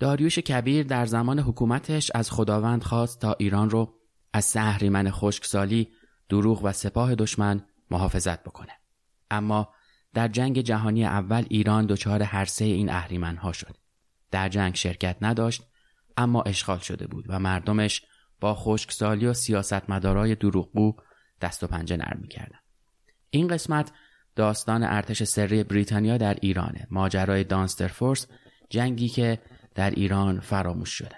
داریوش کبیر در زمان حکومتش از خداوند خواست تا ایران رو از سهریمن خشکسالی، دروغ و سپاه دشمن محافظت بکنه. اما در جنگ جهانی اول ایران دچار هر سه این اهریمنها شد. در جنگ شرکت نداشت اما اشغال شده بود و مردمش با خشکسالی و سیاستمدارای دروغگو دست و پنجه نرم می‌کردن. این قسمت داستان ارتش سری بریتانیا در ایرانه ماجرای دانستر فورس جنگی که در ایران فراموش شده.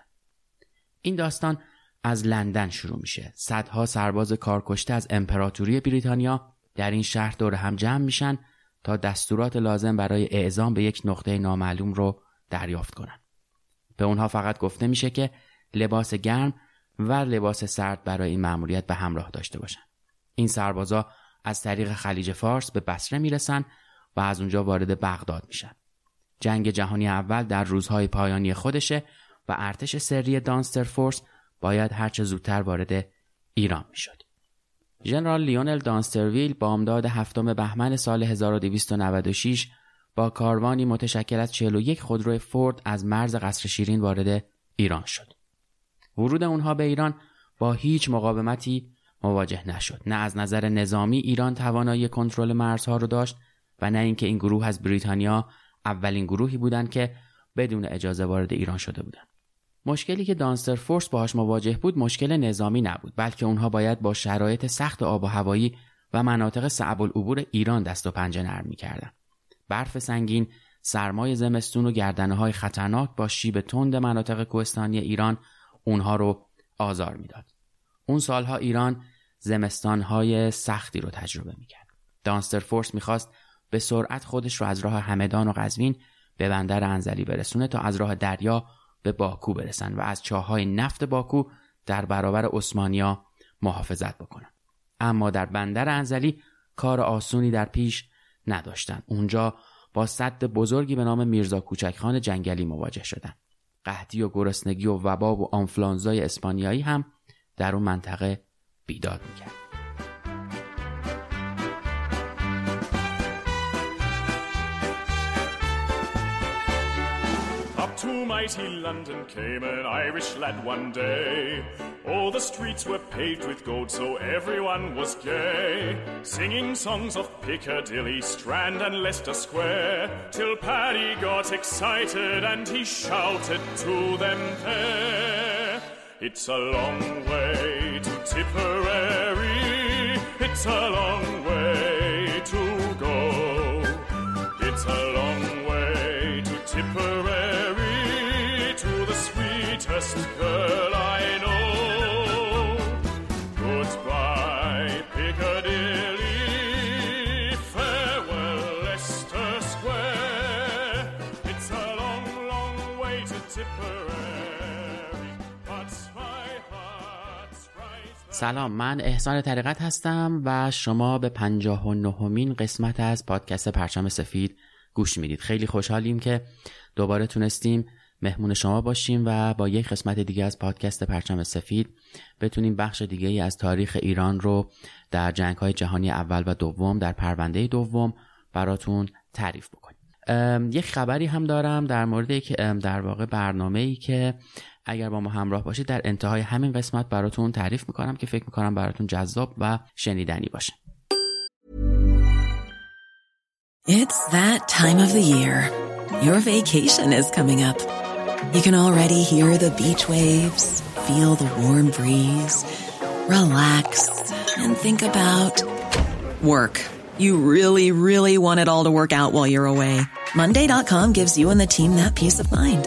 این داستان از لندن شروع میشه. صدها سرباز کارکشته از امپراتوری بریتانیا در این شهر دور هم جمع میشن تا دستورات لازم برای اعزام به یک نقطه نامعلوم رو دریافت کنن. به اونها فقط گفته میشه که لباس گرم و لباس سرد برای این مأموریت به همراه داشته باشن. این سربازا از طریق خلیج فارس به بصره می‌رسن و از اونجا وارد بغداد میشن. جنگ جهانی اول در روزهای پایانی خودشه و ارتش سری دانستر فورس باید هرچه زودتر وارد ایران می‌شد. ژنرال لیونل دانسترویل با امداد هفتم بهمن سال 1296 با کاروانی متشکل از 41 خودرو فورد از مرز قصر شیرین وارد ایران شد. ورود اونها به ایران با هیچ مقاومتی مواجه نشد. نه از نظر نظامی ایران توانایی کنترل مرزها رو داشت و نه اینکه این گروه از بریتانیا اولین گروهی بودند که بدون اجازه وارد ایران شده بودند. مشکلی که دانستر فورس باهاش مواجه بود مشکل نظامی نبود بلکه اونها باید با شرایط سخت آب و هوایی و مناطق صعب العبور ایران دست و پنجه نرم می‌کردن. برف سنگین، سرمای زمستون و گردنه های خطرناک با شیب تند مناطق کوهستانی ایران اونها رو آزار می‌داد. اون سالها ایران زمستانهای سختی رو تجربه می‌کرد. دانستر فورس می‌خواست به سرعت خودش رو از راه همدان و قزوین به بندر انزلی برسونه تا از راه دریا به باکو برسن و از چاهای نفت باکو در برابر عثمانیا محافظت بکنن. اما در بندر انزلی کار آسونی در پیش نداشتن. اونجا با صد بزرگی به نام میرزا کوچکخان جنگلی مواجه شدن. قحطی و گرسنگی و وبا و آنفلانزای اسپانیایی هم در اون منطقه بیداد می‌کرد. Mighty London came an Irish lad one day. All the streets were paved with gold, so everyone was gay. Singing songs of Piccadilly, Strand, and Leicester Square. Till Paddy got excited and he shouted to them there. It's a long way to Tipperary. It's a long way سلام من احسان طریقت هستم و شما به پنجاه و نهمین قسمت از پادکست پرچم سفید گوش می‌دید. خیلی خوشحالیم که دوباره تونستیم مهمون شما باشیم و با یک قسمت دیگه از پادکست پرچم سفید بتونیم بخش دیگه از تاریخ ایران رو در جنگ های جهانی اول و دوم در پرونده دوم براتون تعریف بکنیم. یک خبری هم دارم در مورد در واقع برنامه ای که اگر با ما همراه باشید در انتهای همین قسمت براتون تعریف می‌کنم که فکر می‌کنم براتون جذاب و شنیدنی باشه It's that time of the year. Your vacation is coming up. You can already hear the beach waves, feel the warm breeze, relax, and think about work. You really, really want it all to work out while you're away. Monday.com gives you and the team that peace of mind.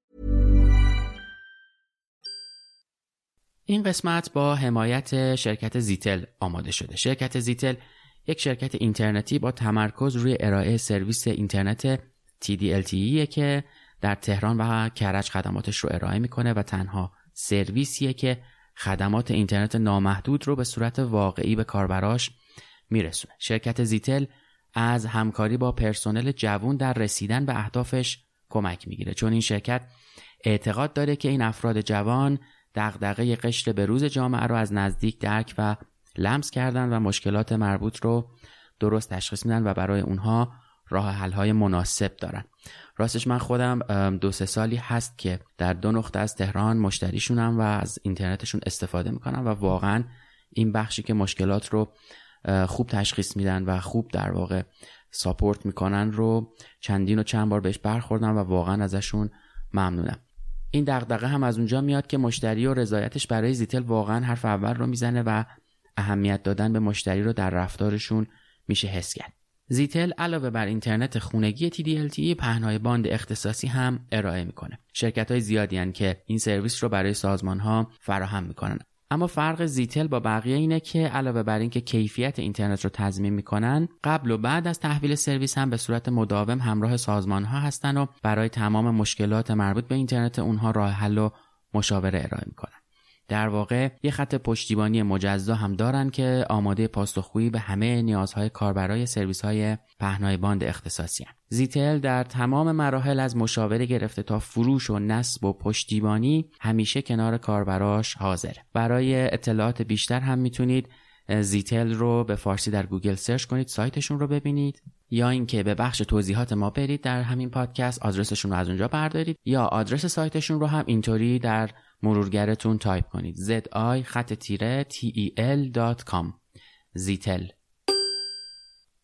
این قسمت با حمایت شرکت زیتل آماده شده. شرکت زیتل یک شرکت اینترنتی با تمرکز روی ارائه سرویس اینترنت TDLTE که در تهران و کرج خدماتش رو ارائه می‌کنه و تنها سرویسیه که خدمات اینترنت نامحدود رو به صورت واقعی به کاربراش میرسونه. شرکت زیتل از همکاری با پرسنل جوون در رسیدن به اهدافش کمک می‌گیره چون این شرکت اعتقاد داره که این افراد جوان دغدغه قشر روز جامعه رو از نزدیک درک و لمس کردن و مشکلات مربوط رو درست تشخیص میدن و برای اونها راه حل های مناسب دارن. راستش من خودم دو سه سالی هست که در دو نقطه از تهران مشتریشونم و از اینترنتشون استفاده می‌کنم و واقعا این بخشی که مشکلات رو خوب تشخیص میدن و خوب در واقع ساپورت می‌کنن رو چندین و چند بار بهش برخوردم و واقعا ازشون ممنونم. این دغدغه هم از اونجا میاد که مشتری و رضایتش برای زیتل واقعا حرف اول رو می‌زنه و اهمیت دادن به مشتری رو در رفتارشون میشه حس کرد. زیتل علاوه بر اینترنت خونگی TDLTE پهنای باند اختصاصی هم ارائه می‌کنه. شرکت های زیادی که این سرویس رو برای سازمان ها فراهم می‌کنن. اما فرق زیتل با بقیه اینه که علاوه بر اینکه کیفیت اینترنت رو تضمین می‌کنن قبل و بعد از تحویل سرویس هم به صورت مداوم همراه سازمان ها هستن و برای تمام مشکلات مربوط به اینترنت اونها راه حل و مشاوره ارائه می‌کنن. در واقع یه خط پشتیبانی مجزا هم دارن که آماده پاسخگویی به همه نیازهای کاربرای سرویس های پهنای باند اختصاصی هم. زیتل در تمام مراحل از مشاوره گرفته تا فروش و نصب و پشتیبانی همیشه کنار کاربراش حاضره. برای اطلاعات بیشتر هم می‌تونید زیتل رو به فارسی در گوگل سرچ کنید سایتشون رو ببینید. یا اینکه به بخش توضیحات ما برید در همین پادکست آدرسشون رو از اونجا بردارید. یا آدرس سایتشون رو هم اینطوری در مرورگرتون تایپ کنید. zi خط تیره tel.com زیتل.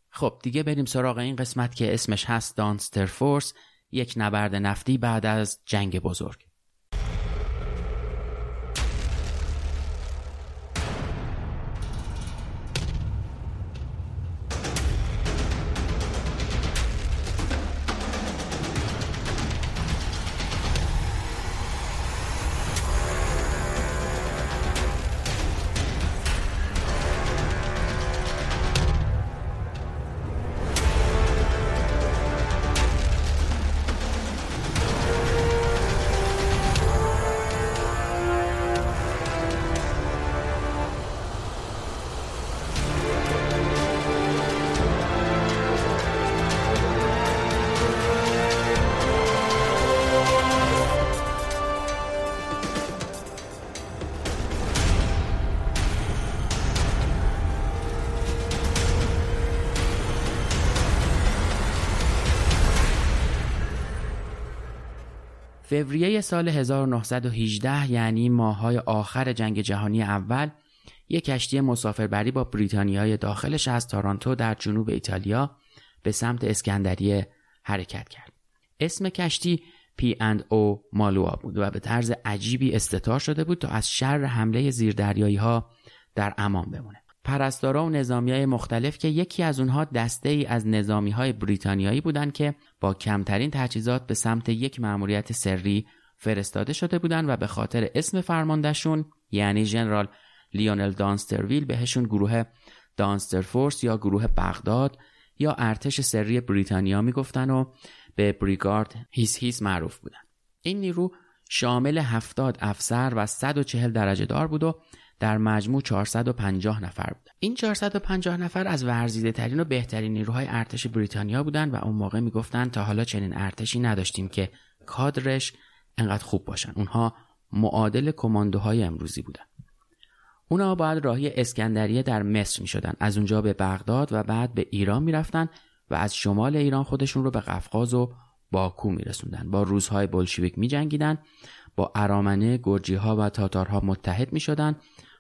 خب دیگه بریم سراغ این قسمت که اسمش هست دانستر فورس یک نبرد نفتی بعد از جنگ بزرگ. فوریه سال 1918 یعنی ماهای آخر جنگ جهانی اول یک کشتی مسافربری با بریتانیای داخلش از تارانتو در جنوب ایتالیا به سمت اسکندریه حرکت کرد. اسم کشتی پی اند او مالوا بود و به طرز عجیبی استتار شده بود تا از شر حمله زیردریایی ها در امان بمونه. پرستارا و نظامی های مختلف که یکی از اونها دسته ای از نظامی های بریتانیایی بودند که با کمترین تجهیزات به سمت یک مأموریت سری فرستاده شده بودند و به خاطر اسم فرماندهشون یعنی ژنرال لیونل دانسترویل بهشون گروه دانستر فورس یا گروه بغداد یا ارتش سری بریتانیا می‌گفتن و به بریگارد هیس هیس معروف بودن. این نیرو شامل 70 افسر و 140 درجه دار بود و در مجموع 450 نفر بود. این 450 نفر از ورزیده ترین و بهترین نیروهای ارتش بریتانیا بودند و اون موقع می‌گفتند تا حالا چنین ارتشی نداشتیم که کادرش انقدر خوب باشن. اونها معادل کماندوهای امروزی بودن. اونا باید راهی اسکندریه در مصر می شدن. از اونجا به بغداد و بعد به ایران می رفتن و از شمال ایران خودشون رو به قفقاز و باکو میرسوندن با روزهای بلشویک میجنگیدن با ارامنه گرجی ها و تاتارها متحد می شدن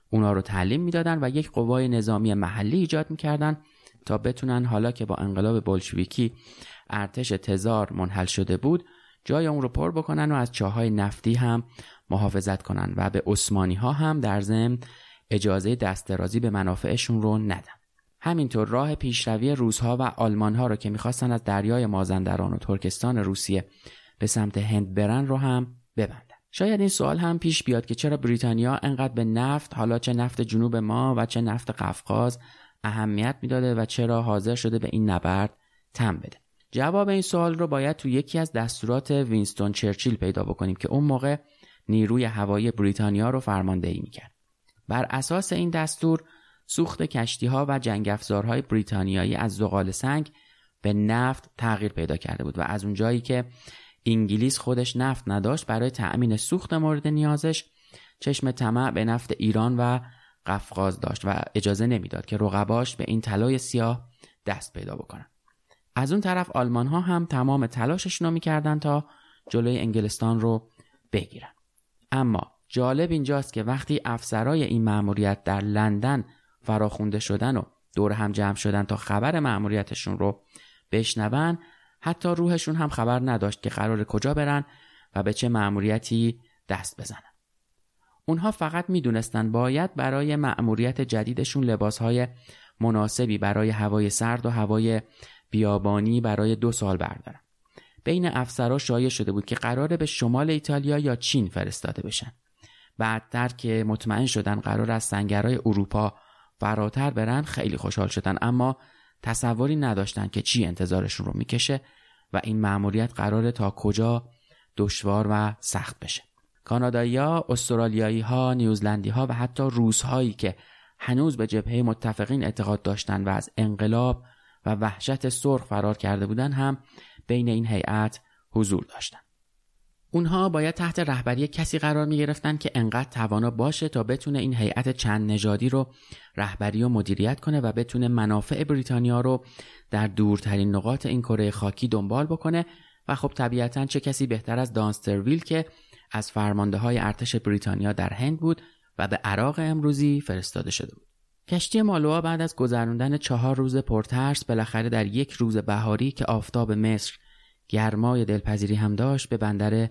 اونا رو تعلیم می‌دادن و یک قوای نظامی محلی ایجاد می‌کردن تا بتونن حالا که با انقلاب بلشویکی ارتش تزار منحل شده بود جای اون رو پر بکنن و از چاهای نفتی هم محافظت کنن و به عثمانی ها هم در ضمن اجازه دسترازی به منافعشون رو ندن. همینطور راه پیشروی روزها و آلمان ها رو که می‌خواستن از دریای مازندران و ترکستان روسیه به سمت هند برن رو هم ببندن شاید این سوال هم پیش بیاد که چرا بریتانیا انقدر به نفت حالا چه نفت جنوب ما و چه نفت قفقاز اهمیت می‌داده و چرا حاضر شده به این نبرد تم بده. جواب این سوال رو باید تو یکی از دستورات وینستون چرچیل پیدا بکنیم که اون موقع نیروی هوایی بریتانیا رو فرماندهی می‌کرد. بر اساس این دستور سوخت کشتی ها و جنگ افزارهای بریتانیایی از زغال سنگ به نفت تغییر پیدا کرده بود و از اونجایی که انگلیس خودش نفت نداشت برای تأمین سوخت مورد نیازش چشم طمع به نفت ایران و قفقاز داشت و اجازه نمی‌داد که رقباش به این طلای سیاه دست پیدا بکنن از اون طرف آلمان ها هم تمام تلاششون رو می‌کردن تا جلوی انگلستان رو بگیرن. اما جالب اینجاست که وقتی افسرای این مأموریت در لندن فراخونده شدن و دور هم جمع شدن تا خبر مأموریتشون رو بشنون حتی روحشون هم خبر نداشت که قرار کجا برن و به چه مأموریتی دست بزنن. اونها فقط می‌دونستن باید برای مأموریت جدیدشون لباسهای مناسبی برای هوای سرد و هوای بیابانی برای دو سال بردارن. بین افسرها شایع شده بود که قراره به شمال ایتالیا یا چین فرستاده بشن. بعدتر که مطمئن شدن قرار از سنگرهای اروپا فراتر برن خیلی خوشحال شدن. اما تصوری نداشتن که چی انتظارشون رو می‌کشه و این مأموریت قراره تا کجا دشوار و سخت بشه کانادایی ها، استرالیایی ها، نیوزلندی ها و حتی روس هایی که هنوز به جبهه متفقین اعتقاد داشتند و از انقلاب و وحشت سرخ فرار کرده بودند هم بین این هیئت حضور داشتند. اونها باید تحت رهبری کسی قرار می گرفتن که انقدر توانا باشه تا بتونه این هیئت چند نژادی رو رهبری و مدیریت کنه و بتونه منافع بریتانیا رو در دورترین نقاط این کره خاکی دنبال بکنه و خب طبیعتا چه کسی بهتر از دانسترویل که از فرمانده های ارتش بریتانیا در هند بود و به عراق امروزی فرستاده شده بود. کشتی مالوا بعد از گذراندن چهار روز پرترس بالاخره در یک روز بهاری که آفتاب مصر گرمای دلپذیری هم داشت به بندر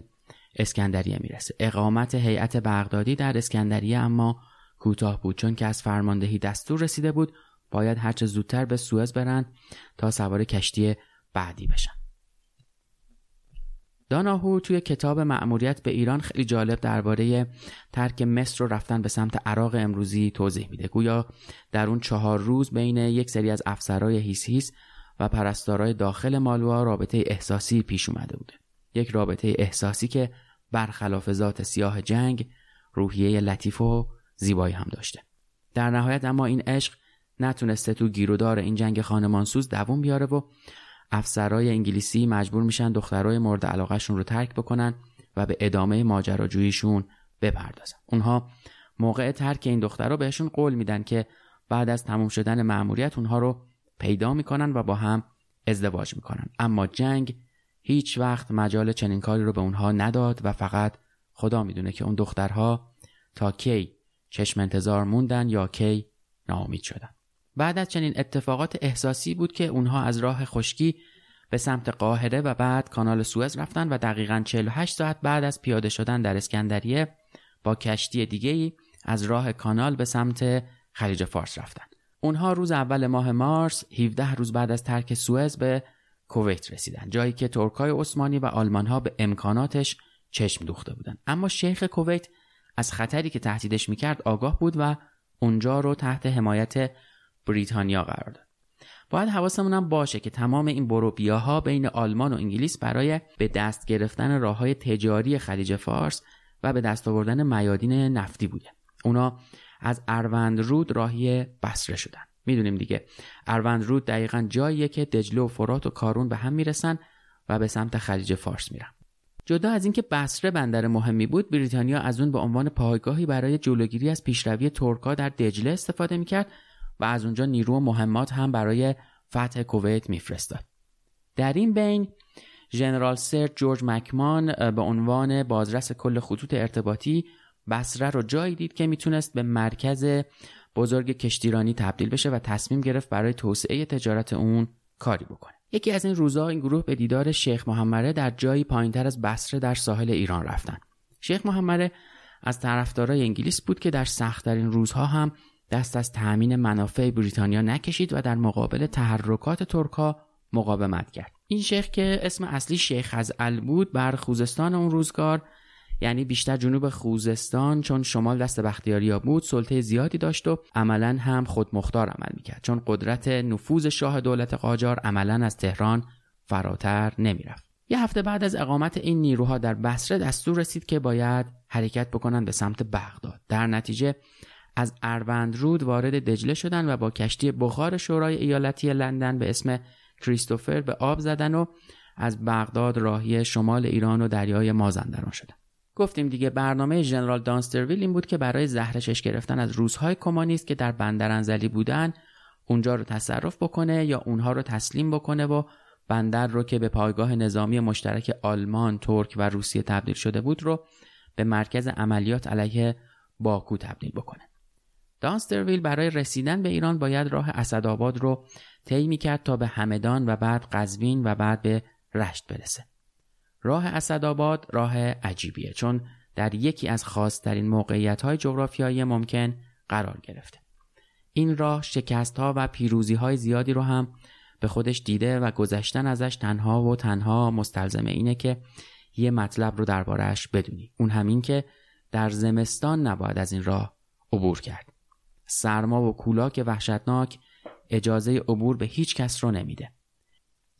اسکندریه می‌رسه. اقامت هیئت بغدادی در اسکندریه اما کوتاه بود چون که از فرماندهی دستور رسیده بود باید هرچه زودتر به سوئز برن تا سوار کشتی بعدی بشن. داناهو توی کتاب مأموریت به ایران خیلی جالب درباره ترک مصر رو رفتن به سمت عراق امروزی توضیح میده. گویا در اون چهار روز بین یک سری از افسرهای هیس و پرستارای داخل مالوا رابطه احساسی پیش اومده بوده. یک رابطه احساسی که برخلاف ذات سیاه جنگ روحیه لطیف و زیبایی هم داشته. در نهایت اما این عشق نتونسته تو گیرودار این جنگ خانمانسوز دووم بیاره و افسرهای انگلیسی مجبور میشن دخترای مورد علاقهشون رو ترک بکنن و به ادامه ماجراجوییشون بپردازن. اونها موقع ترک این دخترها بهشون قول میدن که بعد از تموم شدن مأموریت اونها رو پیدا می‌کنن و با هم ازدواج می‌کنن. اما جنگ هیچ وقت مجال چنین کاری رو به اونها نداد و فقط خدا می‌دونه که اون دخترها تا کی چشم انتظار موندن یا کی ناامید شدن بعد از چنین اتفاقات احساسی بود که اونها از راه خشکی به سمت قاهره و بعد کانال سوئز رفتن و دقیقا 48 ساعت بعد از پیاده شدن در اسکندریه با کشتی دیگه از راه کانال به سمت خلیج فارس رفتن. اونها روز اول ماه مارس 17 روز بعد از ترک سوئز به کویت رسیدن. جایی که ترکای عثمانی و آلمانها به امکاناتش چشم دوخته بودند. اما شیخ کویت از خطری که تهدیدش می‌کرد آگاه بود و اونجا رو تحت حمایت بریتانیا قرار داد. باید حواسمون هم باشه که تمام این بروبیاها بین آلمان و انگلیس برای به دست گرفتن راه های تجاری خلیج فارس و به دست آوردن میادین نفتی بوده. اونا از اروند رود راهی بسره شدن می‌دونیم دیگه. اروند رود دقیقا جاییه که دجله و فرات و کارون به هم می‌رسن و به سمت خلیج فارس میرن. جدا از اینکه بسره بندر مهمی بود بریتانیا از اون به عنوان پایگاهی برای جلوگیری از پیشروی ترکا در دجله استفاده می‌کرد و از اونجا نیرو و مهمات هم برای فتح کویت میفرستاد. در این بین ژنرال سر جورج مکمان به عنوان بازرس کل خطوط ارتباطی بسره رو جایی دید که می‌تونست به مرکز بزرگ کشتیرانی تبدیل بشه و تصمیم گرفت برای توسعه تجارت اون کاری بکنه. یکی از این روزها این گروه به دیدار شیخ محمره در جایی پایینتر از بسره در ساحل ایران رفتن. شیخ محمره از طرفدارای انگلیس بود که در سختترین روزها هم دست از تأمین منافع بریتانیا نکشید و در مقابل تحرکات ترکها مقاومت کرد. این شیخ که اسم اصلی شیخ از ال بود بر خوزستان اون روزگار یعنی بیشتر جنوب خوزستان چون شمال دست بختیاریا بود سلطه زیادی داشت و عملا هم خودمختار عمل می‌کرد. چون قدرت نفوذ شاه دولت قاجار عملا از تهران فراتر نمی‌رفت. یه هفته بعد از اقامت این نیروها در بصره دستور رسید که باید حرکت بکنن به سمت بغداد. در نتیجه از رود وارد دجله شدن و با کشتی بخار شورای ایالتی لندن به اسم کریستوفر به آب زدن و از بغداد راهی شمال ایران و دریای مازندران شدن. گفتیم دیگه برنامه ژنرال دانسترویل این بود که برای زهرشش گرفتن از روزهای کمونیست که در بندرانزلی بودن اونجا رو تصرف بکنه یا اونها رو تسلیم بکنه و بندر رو که به پایگاه نظامی مشترک آلمان، ترک و روسیه تبدیل شده بود رو به مرکز عملیات علیه باکو تبدیل بکنه. دانسترویل برای رسیدن به ایران باید راه اسدآباد رو طی کرد تا به همدان و بعد قزوین و بعد به رشت برسه. راه اسدآباد راه عجیبیه چون در یکی از خاصترین موقعیت های جغرافیایی ممکن قرار گرفته. این راه شکست ها و پیروزی های زیادی رو هم به خودش دیده و گذشتن ازش تنها و تنها مستلزم اینه که یه مطلب رو دربارهش بدونی. اون همین که در زمستان نباید از این راه عبور کرد. سرما و کولاک وحشتناک اجازه عبور به هیچ کس رو نمیده.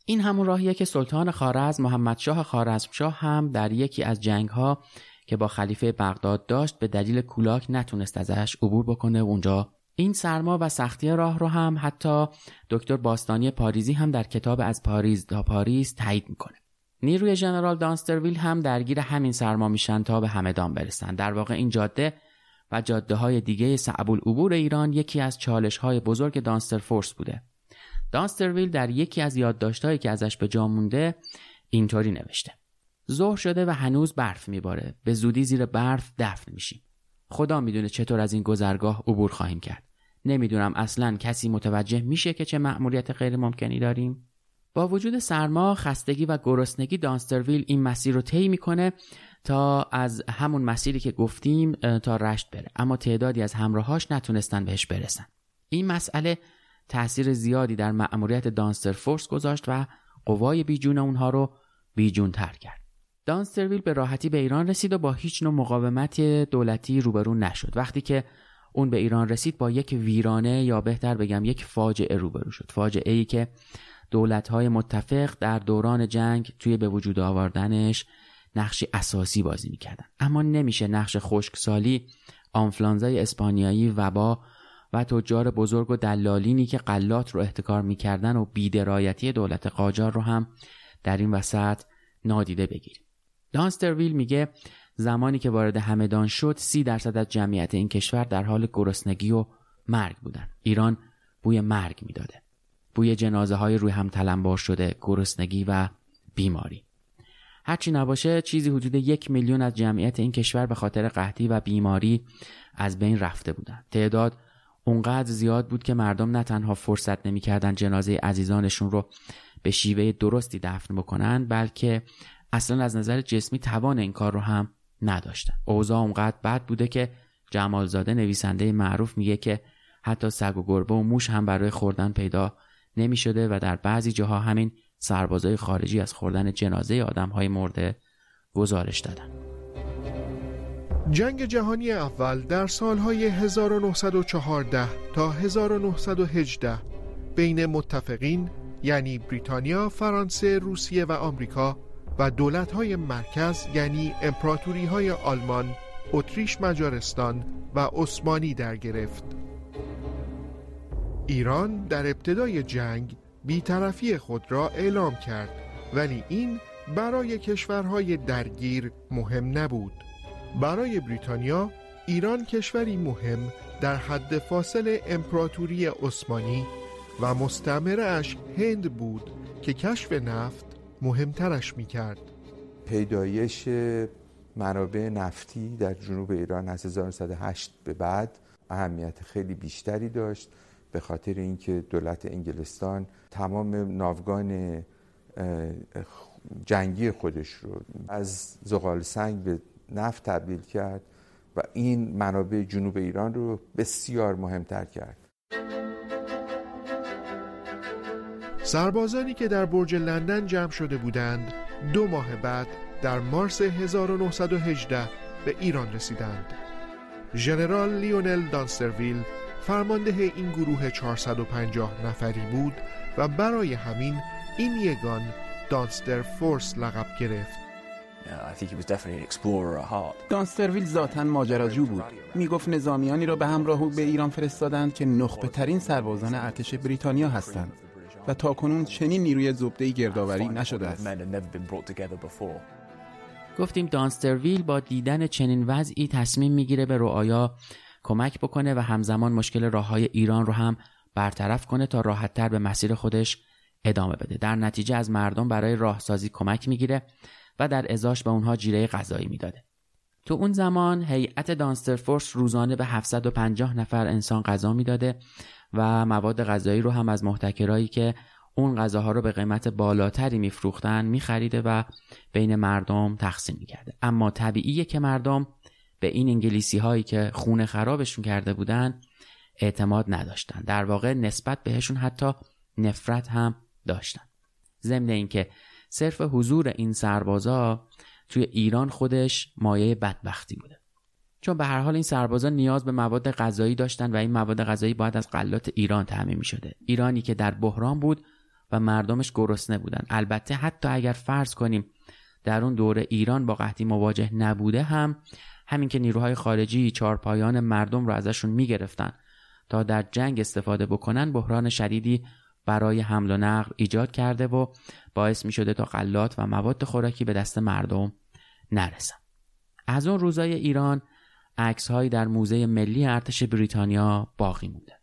این همون راهیه که سلطان خارزم محمد شاه خارزمشاه هم در یکی از جنگ ها که با خلیفه بغداد داشت به دلیل کولاک نتونست ازش عبور بکنه. اونجا این سرما و سختی راه رو هم حتی دکتر باستانی پاریزی هم در کتاب از پاریز تا پاریس تایید می‌کنه. نیروی ژنرال دانسترویل هم درگیر همین سرما میشن تا به همدان برسن. در واقع این جاده و جاده های دیگه صعب العبور ایران یکی از چالش های بزرگ دانستر فورس بوده. دانسترویل در یکی از یادداشتهایی که ازش به جا مونده اینطوری نوشته. ظهر شده و هنوز برف میباره. به زودی زیر برف دفن میشیم. خدا می‌دونه چطور از این گذرگاه عبور خواهیم کرد. نمی‌دونم اصلا کسی متوجه میشه که چه مأموریت غیر ممکنی داریم. با وجود سرما خستگی و گرسنگی دانسترویل این مسیر رو طی می‌کنه تا از همون مسیری که گفتیم تا رشت بره. اما تعدادی از همراهاش نتونستن بهش برسن. این مسئله تاثیر زیادی در مأموریت دانستر فورس گذاشت و قوای بیجون اونها رو بیجون تر کرد. دانسترویل به راحتی به ایران رسید و با هیچ نوع مقاومت دولتی روبرو نشد. وقتی که اون به ایران رسید با یک ویرانه یا بهتر بگم یک فاجعه روبرو شد. فاجعه ای که دولت‌های متفق در دوران جنگ توی به وجود آوردنش نقشی اساسی بازی می‌کردن. اما نمیشه نقش خشکسالی آنفلانزای اسپانیایی وبا و تجار بزرگ و دلالینی که قلات رو احتکار می‌کردن و بیدرایتی دولت قاجار رو هم در این وسط نادیده بگیریم. دانسترویل میگه زمانی که وارد همدان شد سی درصد از جمعیت این کشور در حال گرسنگی و مرگ بودن. ایران بوی مرگ می‌داده. بوی جنازه های روی هم تلمبار شده گرسنگی و بیماری. هرچی نباشه چیزی حدود یک میلیون از جمعیت این کشور به خاطر قحطی و بیماری از بین رفته بودند تعداد اونقدر زیاد بود که مردم نه تنها فرصت نمی‌کردن جنازه عزیزانشون رو به شیوه درستی دفن بکنن بلکه اصلا از نظر جسمی توان این کار رو هم نداشتن. اوضاع اونقدر بد بوده که جمالزاده نویسنده معروف میگه که حتی سگ و گربه و موش هم برای خوردن پیدا نمی شده و در بعضی جاها همین سربازای خارجی از خوردن جنازه آدم های مرده گزارش دادن. جنگ جهانی اول در سالهای 1914 تا 1918 بین متفقین یعنی بریتانیا، فرانسه، روسیه و آمریکا و دولت‌های مرکز یعنی امپراتوری‌های آلمان، اتریش مجارستان و عثمانی در گرفت. ایران در ابتدای جنگ بیطرفی خود را اعلام کرد ولی این برای کشورهای درگیر مهم نبود. برای بریتانیا ایران کشوری مهم در حد فاصل امپراتوری عثمانی و مستعمره اش هند بود که کشف نفت مهمترش می کرد. پیدایش منابع نفتی در جنوب ایران از 1908 به بعد اهمیت خیلی بیشتری داشت به خاطر اینکه دولت انگلستان تمام ناوگان جنگی خودش رو از زغال سنگ به نفت تبدیل کرد و این منابع جنوب ایران رو بسیار مهمتر کرد. سربازانی که در برج لندن جمع شده بودند دو ماه بعد در مارس 1918 به ایران رسیدند. ژنرال لیونل دانسترویل فرمانده این گروه 450 نفری بود و برای همین این یگان دانستر فورس لقب گرفت. دانسترویل ذاتا ماجراجو بود. می‌گفت نظامیانی را به همراه او به ایران فرستادند که نخبه ترین سربازان ارتش بریتانیا هستند و تاکنون چنین نیروی زبدهی گردآوری نشده است. گفتیم دانسترویل با دیدن چنین وضعی تصمیم می‌گیره به رعایا کمک بکنه و همزمان مشکل راه های ایران رو هم برطرف کنه تا راحتتر به مسیر خودش ادامه بده. در نتیجه از مردم برای راهسازی کمک می‌گیره و در ازاش به اونها جیره غذایی می‌داده. تو اون زمان هیئت دانسترفورس روزانه به 750 نفر انسان غذا می‌داده و مواد غذایی رو هم از محتکرایی که اون غذاها رو به قیمت بالاتری میفروختن میخریده و بین مردم تقسیم می‌کرده. اما طبیعیه که مردم به این انگلیسی هایی که خونه خرابشون کرده بودن اعتماد نداشتن. در واقع نسبت بهشون حتی نفرت هم داشتن. ضمن اینکه صرف حضور این سربازا توی ایران خودش مایه بدبختی بوده. چون به هر حال این سربازا نیاز به مواد غذایی داشتن و این مواد غذایی باید از غلات ایران تامین شده ایرانی که در بحران بود و مردمش گرسنه بودن. البته حتی اگر فرض کنیم در اون دوره ایران با قحطی مواجه نبوده هم همین که نیروهای خارجی چارپایان مردم رو ازشون می‌گرفتن تا در جنگ استفاده بکنن بحران شدیدی برای حمل و نقل ایجاد کرده و باعث می شده تا غلات و مواد خوراکی به دست مردم نرسن. از اون روزای ایران عکس در موزه ملی ارتش بریتانیا باقی مونده.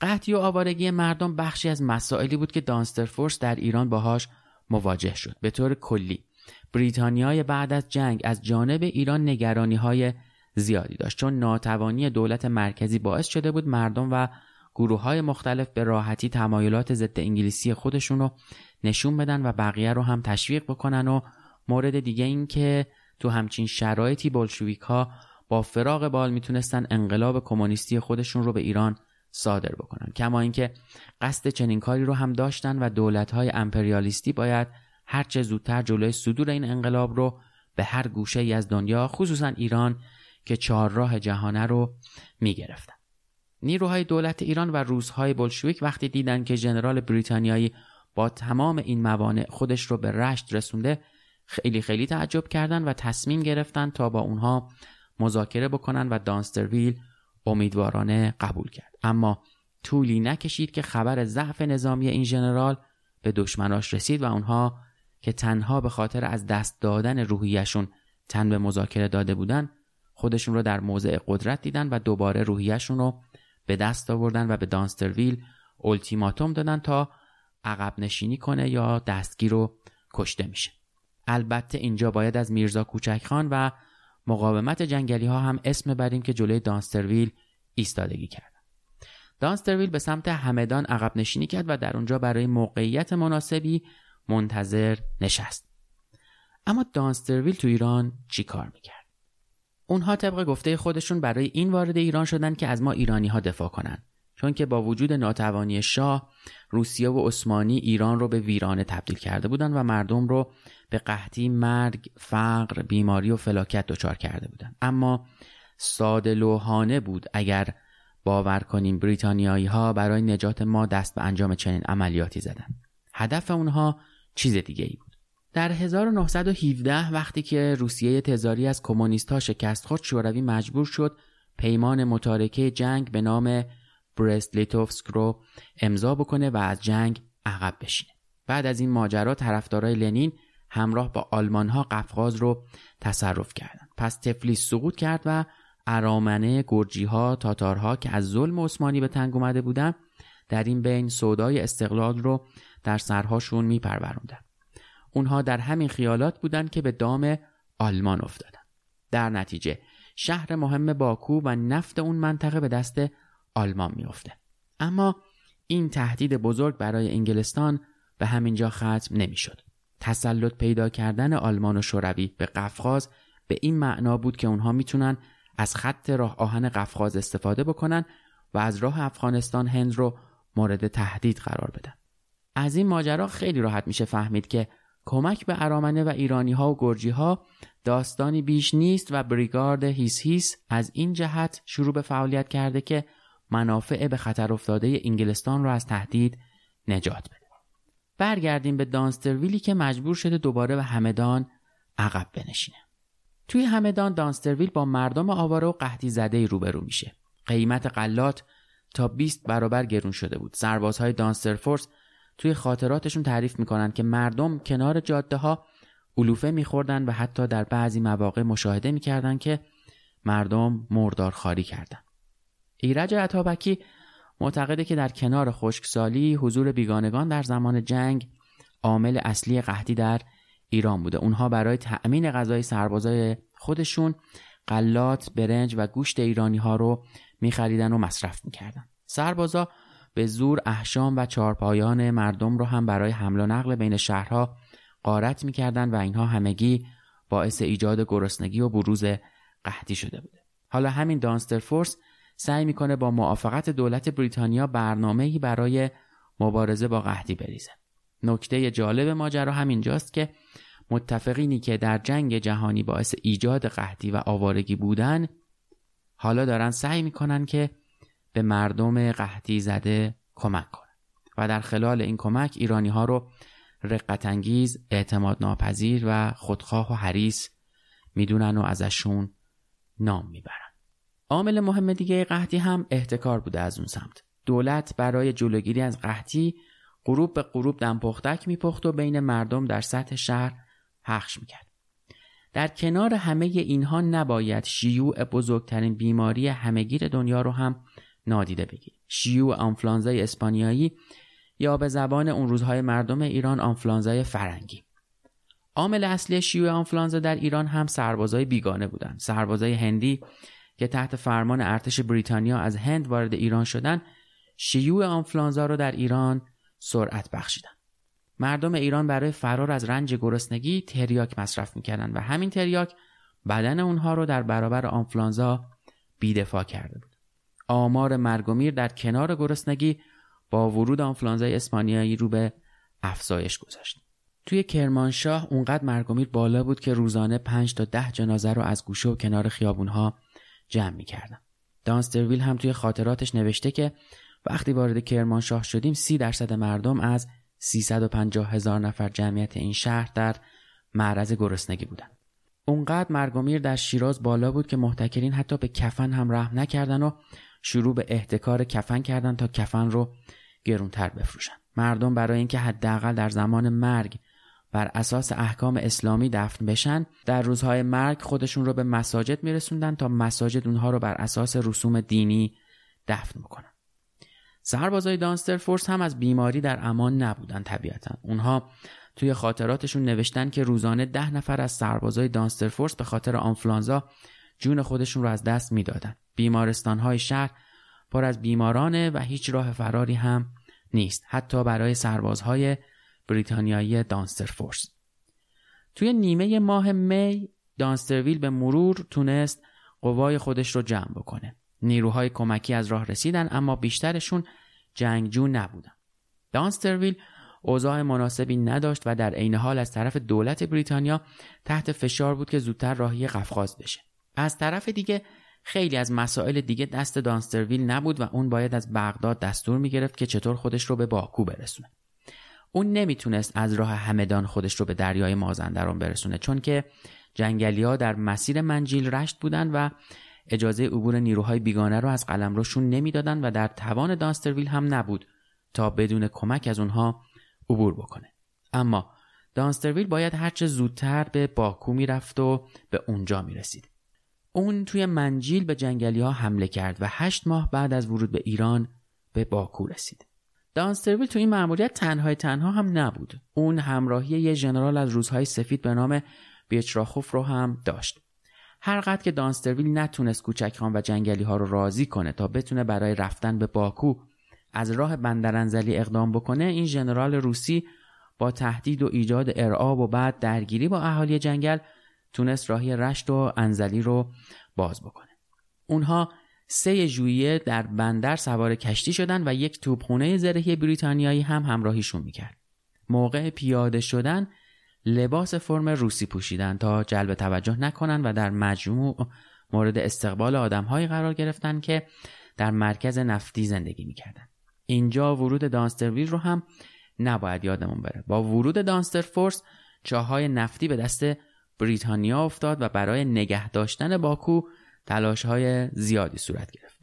قحطی و آوارگی مردم بخشی از مسائلی بود که دانستر فورس در ایران باهاش مواجه شد. به طور کلی بریتانیای بعد از جنگ از جانب ایران نگرانی های زیادی داشت چون ناتوانی دولت مرکزی باعث شده بود مردم و گروه های مختلف به راحتی تمایلات ضد انگلیسی خودشون رو نشون بدن و بقیه رو هم تشویق بکنن و مورد دیگه این که تو همچین شرایطی بلشویک ها با فراغ بال می‌تونستن انقلاب کمونیستی خودشون رو به ایران صادر بکنن. کما اینکه قصد چنین کاری رو هم داشتن و دولت های امپریالیستی باید هرچه زودتر جلوی صدور این انقلاب رو به هر گوشه ای از دنیا خصوصا ایران که چهارراه جهانه رو می‌گرفتن. نیروهای دولت ایران و روزهای بلشویک وقتی دیدن که ژنرال بریتانیایی با تمام این موانع خودش رو به رشت رسونده خیلی خیلی تعجب کردند و تصمیم گرفتن تا با اونها مذاکره بکنن و دانسترویل امیدوارانه قبول کرد. اما طولی نکشید که خبر ضعف نظامی این ژنرال به دشمناش رسید و اونها که تنها به خاطر از دست دادن روحیشون تن به مذاکره داده بودن خودشون رو در موضع قدرت دیدن و دوباره روحیشون رو به دست آوردن و به دانسترویل التیماتوم دادن تا عقب نشینی کنه یا دستگیر رو کشته میشه. البته اینجا باید از میرزا کوچک خان و مقاومت جنگلی ها هم اسم بریم که جلوی دانسترویل ایستادگی کردن. دانسترویل به سمت همدان عقب نشینی کرد و در اونجا برای موقعیت مناسبی منتظر نشست. اما دانسترویل تو ایران چی کار می‌کرد؟ اونها طبق گفته خودشون برای این وارد ایران شدن که از ما ایرانی ها دفاع کنن. چون که با وجود ناتوانی شاه روسیه و عثمانی ایران رو به ویرانه تبدیل کرده بودن و مردم رو به قحطی مرگ فقر بیماری و فلاکت دچار کرده بودن. اما ساده لوحانه بود اگر باور کنیم بریتانیایی ها برای نجات ما دست به انجام چنین عملیاتی زدن. هدف اونها چیز دیگه ای بود. در 1917 وقتی که روسیه تزاری از کمونیست ها شکست خورد شوروی مجبور شد پیمان متارکه جنگ به نام برست لیتوفسک رو امضا بکنه و از جنگ عقب بشینه. بعد از این ماجرا طرفدارای لنین همراه با آلمان ها قفقاز رو تصرف کردند پس تفلیس سقوط کرد و ارامنه گرجی ها تاتارها که از ظلم عثمانی به تنگ اومده بودن در این بین سودای استقلال رو در سرهاشون میپروروندن. اونها در همین خیالات بودند که به دام آلمان افتادن در نتیجه شهر مهم باکو و نفت اون منطقه به دست آلمان میافته. اما این تهدید بزرگ برای انگلستان به همینجا ختم نمی‌شد. تسلط پیدا کردن آلمان و شوروی به قفقاز به این معنا بود که اونها می‌تونن از خط راه آهن قفقاز استفاده بکنن و از راه افغانستان هند رو مورد تهدید قرار بدن. از این ماجرا خیلی راحت میشه فهمید که کمک به ارامنه و ایرانی ها و گرجی ها داستانی بیش نیست و بریگارد هیس هیس از این جهت شروع به فعالیت کرده که منافع به خطر افتاده انگلستان را از تهدید نجات بده. برگردیم به دانسترویلی که مجبور شده دوباره به همدان عقب بنشینه. توی همدان دانسترویل با مردم آواره و قحطی زده روبرو میشه. قیمت قلات تا 20 برابر گرون شده بود. سربازهای دانسترفورس توی خاطراتشون تعریف می‌کنن که مردم کنار جاده ها علوفه میخوردن و حتی در بعضی مواقع مشاهده می‌کردن که مردم مردار خاری کردن. ایرج عطابکی معتقده که در کنار خشکسالی حضور بیگانگان در زمان جنگ عامل اصلی قحطی در ایران بوده اونها برای تأمین غذای سربازای خودشون قلات، برنج و گوشت ایرانی ها رو میخریدن و مصرف می‌کردن سربازا به زور احشام و چارپایان مردم رو هم برای حمل و نقل بین شهرها قارت می‌کردن و اینها همگی باعث ایجاد گرسنگی و بروز قحطی شده بوده. حالا همین دانستر فورس سعی می‌کنه با موافقت دولت بریتانیا برنامه‌ای برای مبارزه با قحطی بریزه. نکته جالب ماجرا همینجاست که متفقینی که در جنگ جهانی باعث ایجاد قحطی و آوارگی بودن حالا دارن سعی می‌کنن که به مردم قحطی زده کمک کنن و در خلال این کمک ایرانی ها رو رقتانگیز اعتماد ناپذیر و خودخواه و حریص می‌دونن و ازشون نام می‌برن. عامل مهم دیگه قحطی هم احتکار بوده از اون سمت. دولت برای جلوگیری از قحطی غروب به غروب دمپختک میپخت و بین مردم در سطح شهر پخش می‌کرد. در کنار همه اینها نباید شیوع بزرگترین بیماری همهگیر دنیا رو هم نادیده بگیر شیوع آنفلانزای اسپانیایی یا به زبان اون روزهای مردم ایران آنفلانزای فرنگی. عامل اصلی شیوع آنفلانزا در ایران هم سربازای بیگانه بودند سربازای هندی که تحت فرمان ارتش بریتانیا از هند وارد ایران شدن شیوع آنفلانزا را در ایران سرعت بخشیدن. مردم ایران برای فرار از رنج گرسنگی تریاک مصرف می‌کردند و همین تریاک بدن اونها رو در برابر آنفلانزا بیدفاع کرده بود. آمار مرگ و میر در کنار گرسنگی با ورود آنفلانزای اسپانیایی رو به افزایش گذاشت. توی کرمانشاه اونقدر مرگ و میر بالا بود که روزانه 5 تا ده جنازه رو از گوشه و کنار خیابونها جمع می‌کردم دانسترویل هم توی خاطراتش نوشته که وقتی وارد کرمانشاه شدیم سی درصد مردم از 350 هزار نفر جمعیت این شهر در معرض گرسنگی بودن. اونقدر مرگومیر در شیراز بالا بود که محتکرین حتی به کفن هم رحم نکردن و شروع به احتکار کفن کردن تا کفن رو گرونتر بفروشن. مردم برای اینکه حداقل در زمان مرگ بر اساس احکام اسلامی دفن بشن در روزهای مرگ خودشون رو به مساجد میرسوندن تا مساجد اونها رو بر اساس رسوم دینی دفن می‌کنن سربازای دانستر فورس هم از بیماری در امان نبودن طبیعتا. اونها توی خاطراتشون نوشتن که روزانه ده نفر از سربازای دانستر فورس به خاطر آنفلانزا جون خودشون رو از دست می‌دادن. بیمارستان های شهر پر از بیمارانه و هیچ راه فراری هم نیست حتی برای سربازهای بریتانیایی دانستر فورس. توی نیمه ماه می دانسترویل به مرور تونست قوای خودش رو جمع بکنه. نیروهای کمکی از راه رسیدن اما بیشترشون جنگجو نبودن. دانسترویل اوضاع مناسبی نداشت و در عین حال از طرف دولت بریتانیا تحت فشار بود که زودتر راهی قفقاز بشه. از طرف دیگه خیلی از مسائل دیگه دست دانسترویل نبود و اون باید از بغداد دستور می‌گرفت که چطور خودش رو به باکو برسونه. اون نمی‌تونست از راه همدان خودش رو به دریای مازندران برسونه چون که جنگلیا در مسیر منجیل رشت بودن و اجازه عبور نیروهای بیگانه رو از قلمروشون نمی‌دادن و در توان دانسترویل هم نبود تا بدون کمک از اونها عبور بکنه. اما دانسترویل باید هرچه زودتر به باکو می‌رفت و به اونجا می‌رسید. اون توی منجیل به جنگلی ها حمله کرد و هشت ماه بعد از ورود به ایران به باکو رسید. دانسترویل تو این مأموریت تنهای تنها هم نبود. اون همراهی یه ژنرال از روزهای سفید به نام بیچراخوف رو هم داشت. هر قد که دانسترویل نتونست کوچکان و جنگلی ها رو راضی کنه تا بتونه برای رفتن به باکو از راه بندرانزلی اقدام بکنه این ژنرال روسی با تهدید و ایجاد ارعاب و بعد درگیری با اهالی جنگل تونست راهی رشت و انزلی رو باز بکنه. اونها سه ژوئیه در بندر سوار کشتی شدن و یک توپخونه زرهی بریتانیایی هم همراهیشون می‌کرد. موقع پیاده شدن لباس فرم روسی پوشیدن تا جلب توجه نکنن و در مجموع مورد استقبال آدمهایی قرار گرفتن که در مرکز نفتی زندگی می‌کردن. اینجا ورود دانسترویل رو هم نباید یادمون بره. با ورود دانستر فورس چاهای نفتی به دست بریتانیا افتاد و برای نگه داشتن باکو تلاش های زیادی صورت گرفت.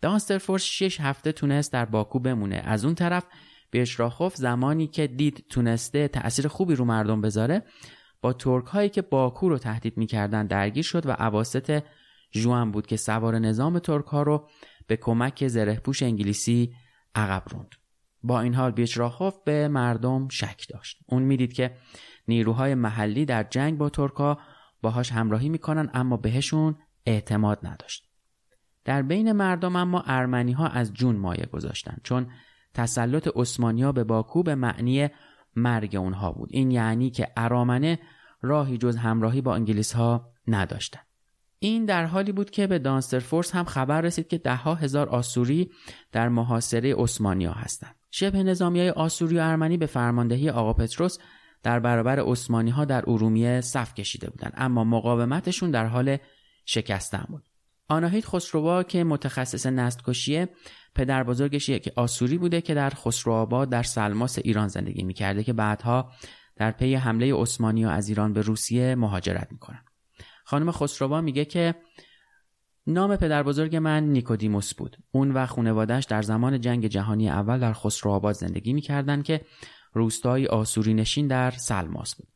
دانستر فورس شش هفته تونست در باکو بمونه. از اون طرف بیشراخوف زمانی که دید تونسته تأثیر خوبی رو مردم بذاره با ترک هایی که باکو رو تهدید می‌کردن درگیر شد و عواست جوان بود که سوار نظام ترک ها رو به کمک زرهپوش انگلیسی عقب روند. با این حال بیچراخوف به مردم شک داشت. اون می‌دید که نیروهای محلی در جنگ با ترکا باهاش همراهی می‌کنن اما بهشون اعتماد نداشت. در بین مردم اما ارمنی ها از جون مایه گذاشتن چون تسلط عثمانیا به باکو به معنی مرگ اونها بود. این یعنی که ارامنه راهی جز همراهی با انگلیس ها نداشتن. این در حالی بود که به دانستر فورس هم خبر رسید که دهها هزار آسوری در محاصره عثمانیا هستند. شبه نظامی های آسوری و ارمنی به فرماندهی آقا پتروس در برابر عثمانی ها در ارومیه صف کشیده بودند. اما مقاومتشون در حال شکستن بود. آناهید خسروا که متخصص نستکشیه پدر بزرگش یک آسوری بوده که در خسروآباد در سلماس ایران زندگی می‌کرده که بعدها در پی حمله عثمانی و از ایران به روسیه مهاجرت می‌کنن. خانم خسروا میگه که نام پدر بزرگ من نیکودیموس بود. اون و خانوادهش در زمان جنگ جهانی اول در خسروآباد زندگی می‌کردند که روستایی آسوری نشین در سلماس بود.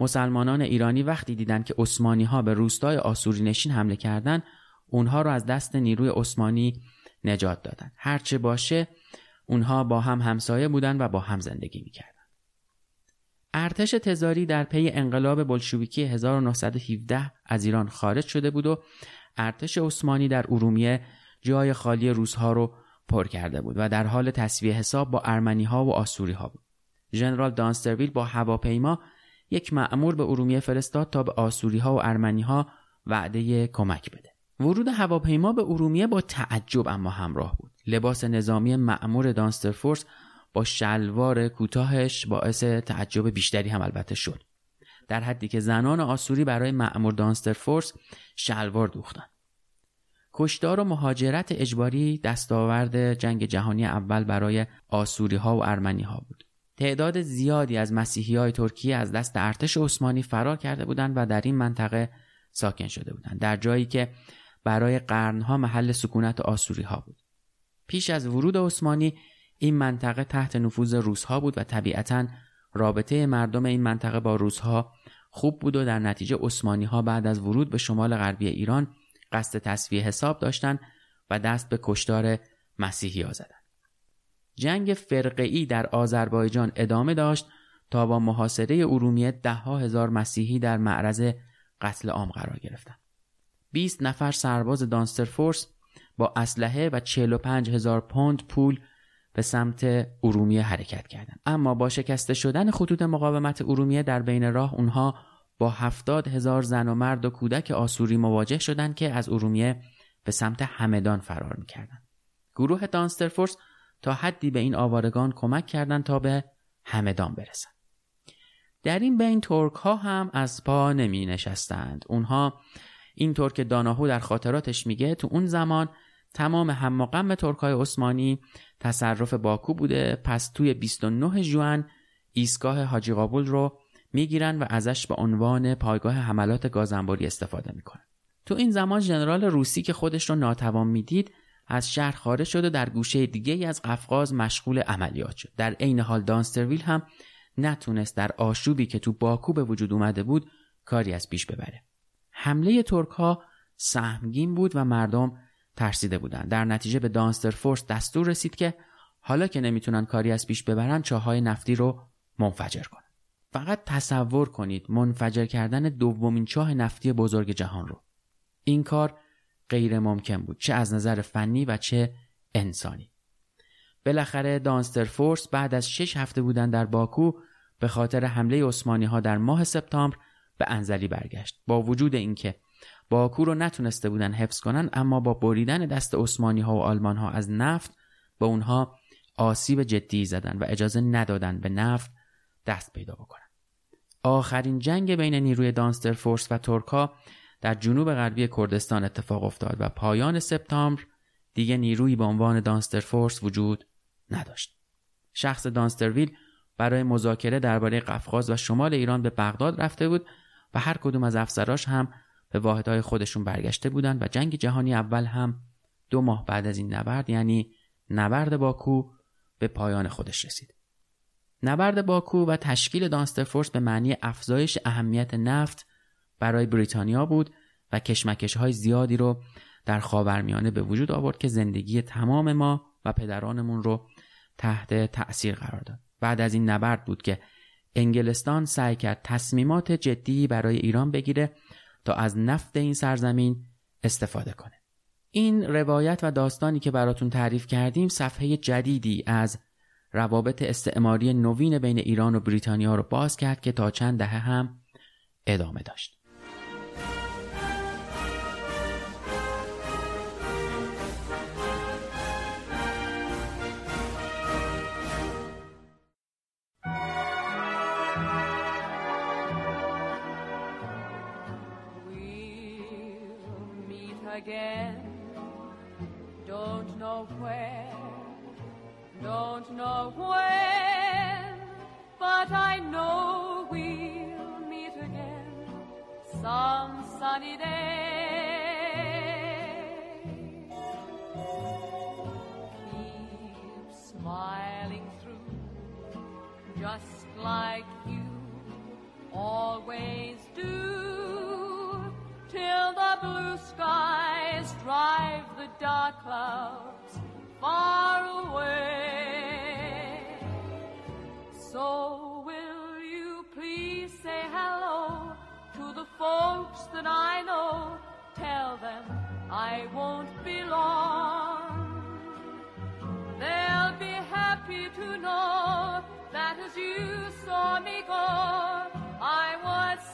مسلمانان ایرانی وقتی دیدند که عثمانی ها به روستای آسوری نشین حمله کردند اونها رو از دست نیروی عثمانی نجات دادن. هرچه باشه اونها با هم همسایه بودن و با هم زندگی می‌کردن. ارتش تزاری در پی انقلاب بلشویکی 1917 از ایران خارج شده بود و ارتش عثمانی در ارومیه جای خالی روزها رو پر کرده بود و در حال تصویه حساب با ارمنی ها و آسوری ها بود. ژنرال دانسترویل با هواپیما یک معمور به ارومیه فرستاد تا به آسوری ها و ارمنی ها وعده کمک بده. ورود هواپیما به ارومیه با تعجب اما همراه بود. لباس نظامی معمور دانسترفورس با شلوار کوتاهش باعث تعجب بیشتری هم البته شد. در حدی که زنان آسوری برای معمور دانسترفورس شلوار دوختن کشتار و مهاجرت اجباری دستاورد جنگ جهانی اول برای آسوری ها و ارمنی ها بود. تعداد زیادی از مسیحی های ترکیه از دست ارتش عثمانی فرار کرده بودند و در این منطقه ساکن شده بودند در جایی که برای قرنها محل سکونت آسوری ها بود پیش از ورود عثمانی این منطقه تحت نفوذ روسها بود و طبیعتا رابطه مردم این منطقه با روسها خوب بود و در نتیجه عثمانی ها بعد از ورود به شمال غربی ایران قصد تصویه حساب داشتند و دست به کشتار مسیحی ها زدند. جنگ فرقعی در آذربایجان ادامه داشت تا با محاصره ارومیه ده ها هزار مسیحی در معرض قتل عام قرار گرفتند. 20 نفر سرباز دانستر فورس با اسلحه و 45 هزار پوند پول به سمت ارومیه حرکت کردند اما با شکسته شدن خطوط مقاومت ارومیه در بین راه اونها با هفتاد هزار زن و مرد و کودک آسوری مواجه شدند که از ارومیه به سمت همدان فرار می‌کردند گروه دانسترفورس تا حدی به این آوارگان کمک کردند تا به همدان برسند. در این بین ترک ها هم از پا نمی نشستند اونها اینطور که داناهو در خاطراتش میگه تو اون زمان تمام هم و غم ترکای عثمانی تصرف باکو بوده پس توی 29 جوان ایستگاه حاجی قابل رو می‌گیرن و ازش به عنوان پایگاه حملات گازنباری استفاده می‌کنن. تو این زمان ژنرال روسی که خودش رو ناتوان می‌دید از شهر خارج شده در گوشه دیگه از قفقاز مشغول عملیات شد. در عین حال دانسترویل هم نتونست در آشوبی که تو باکو به وجود اومده بود کاری از پیش ببره. حمله ترک ها سهمگین بود و مردم ترسیده بودند. در نتیجه به دانستر فورس دستور رسید که حالا که نمی‌تونن کاری از پیش ببرن چاهای نفتی رو منفجر کنن. فقط تصور کنید منفجر کردن دومین چاه نفتی بزرگ جهان رو. این کار غیر ممکن بود چه از نظر فنی و چه انسانی. بالاخره دانستر فورس بعد از شش هفته بودن در باکو به خاطر حمله عثمانی ها در ماه سپتامبر به انزلی برگشت. با وجود اینکه باکو رو نتونسته بودن حفظ کنن اما با بریدن دست عثمانی ها و آلمان ها از نفت به اونها آسیب جدی زدن و اجازه ندادن به نفت دست پیدا بکنن. آخرین جنگ بین نیروی دانستر فورس و ترکا در جنوب غربی کردستان اتفاق افتاد و پایان سپتامبر دیگه نیرویی به عنوان دانستر فورس وجود نداشت. شخص دانسترویل برای مذاکره درباره قفقاز و شمال ایران به بغداد رفته بود و هر کدوم از افسراش هم به واحدهای خودشون برگشته بودند و جنگ جهانی اول هم دو ماه بعد از این نبرد یعنی نبرد باکو به پایان خودش رسید. نبرد باکو و تشکیل دانسترفورس به معنی افزایش اهمیت نفت برای بریتانیا بود و کشمکش های زیادی رو در خاورمیانه به وجود آورد که زندگی تمام ما و پدرانمون رو تحت تأثیر قرار داد. بعد از این نبرد بود که انگلستان سعی کرد تصمیمات جدی برای ایران بگیره تا از نفت این سرزمین استفاده کنه. این روایت و داستانی که براتون تعریف کردیم صفحه جدیدی از روابط استعماری نوین بین ایران و بریتانیا رو باز کرد که تا چند دهه هم ادامه داشت. Again. Don't know where, don't know when, but I know we'll meet again some sunny day. Keep smiling through, just like you always do, till the blue skies drive the dark clouds far away. So will you please say hello to the folks that I know? Tell them I won't be long. They'll be happy to know that as you saw me go, I was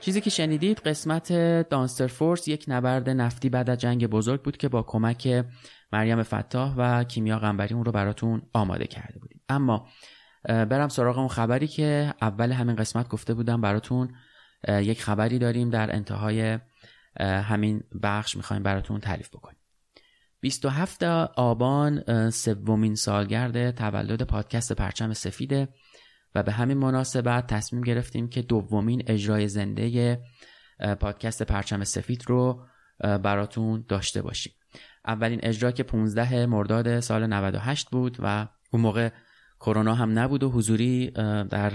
چیزی که شنیدید قسمت دانستر فورس یک نبرد نفتی بعد از جنگ بزرگ بود که با کمک مریم فتاح و کیمیا قنبری اون رو براتون آماده کرده بودیم. اما برم سراغ اون خبری که اول همین قسمت گفته بودم براتون. یک خبری داریم در انتهای همین بخش می‌خوایم براتون تعریف بکنیم. 27 آبان سومین سالگرد تولد پادکست پرچم سفیده و به همین مناسبت تصمیم گرفتیم که دومین اجرای زنده پادکست پرچم سفید رو براتون داشته باشیم. اولین اجرا که 15 مرداد سال 98 بود و اون موقع کرونا هم نبود و حضوری در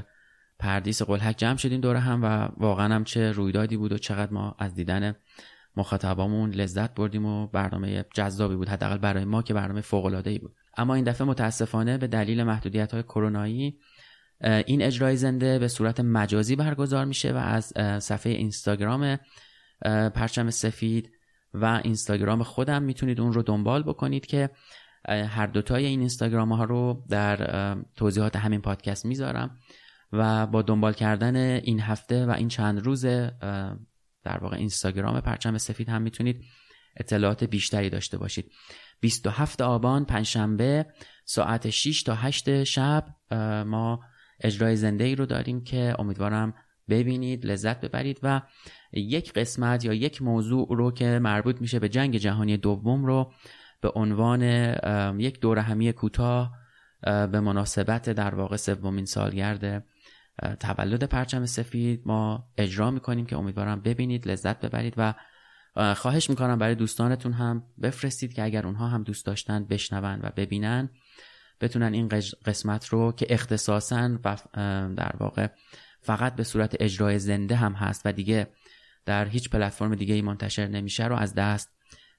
پردیس قلحک جمع شدیم دوره هم و واقعا هم چه رویدادی بود و چقدر ما از دیدن مخاطبامون لذت بردیم و برنامه جذابی بود حداقل برای ما که برنامه فوق بود. اما این دفعه متاسفانه به دلیل محدودیت های کرونایی این اجرای زنده به صورت مجازی برگزار میشه و از صفحه اینستاگرام پرچم سفید و اینستاگرام خودم می‌تونید اون رو دنبال بکنید که هر دوتای این اینستاگرام ها رو در توضیحات همین پادکست می‌ذارم و با دنبال کردن این هفته و این چند روز در واقع اینستاگرام پرچم سفید هم می‌تونید اطلاعات بیشتری داشته باشید. 27 آبان پنجشنبه ساعت 6 تا 8 شب ما اجرای زنده ای رو داریم که امیدوارم ببینید لذت ببرید و یک قسمت یا یک موضوع رو که مربوط میشه به جنگ جهانی دوم رو به عنوان یک دوره همی کوتاه به مناسبت در واقع سومین سالگرد تولد پرچم سفید ما اجرا می‌کنیم که امیدوارم ببینید لذت ببرید و خواهش می‌کنم برای دوستانتون هم بفرستید که اگر اونها هم دوست داشتن بشنون و ببینن. بتونن این قسمت رو که اختصاصا و در واقع فقط به صورت اجرای زنده هم هست و دیگه در هیچ پلتفرم دیگه ای منتشر نمیشه رو از دست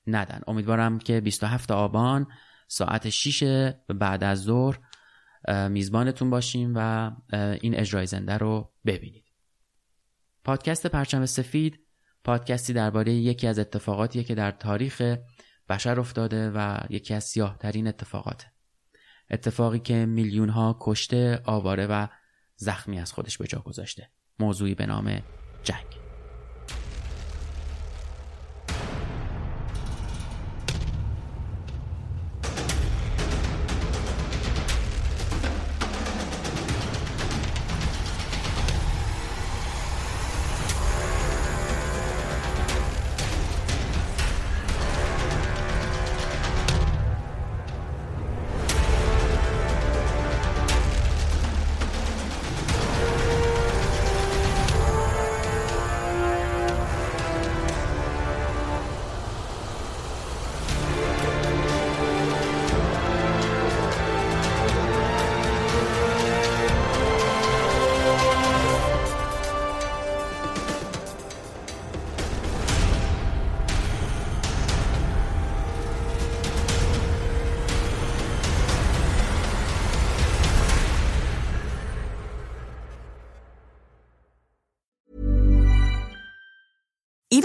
ندن. امیدوارم که 27 آبان ساعت 6 بعد از ظهر میزبانتون باشیم و این اجرای زنده رو ببینید. پادکست پرچم سفید پادکستی درباره یکی از اتفاقاتیه که در تاریخ بشر افتاده و یکی از سیاه ترین اتفاقاته. اتفاقی که میلیون ها کشته آواره و زخمی از خودش به جا گذاشته. موضوعی به نام جنگ.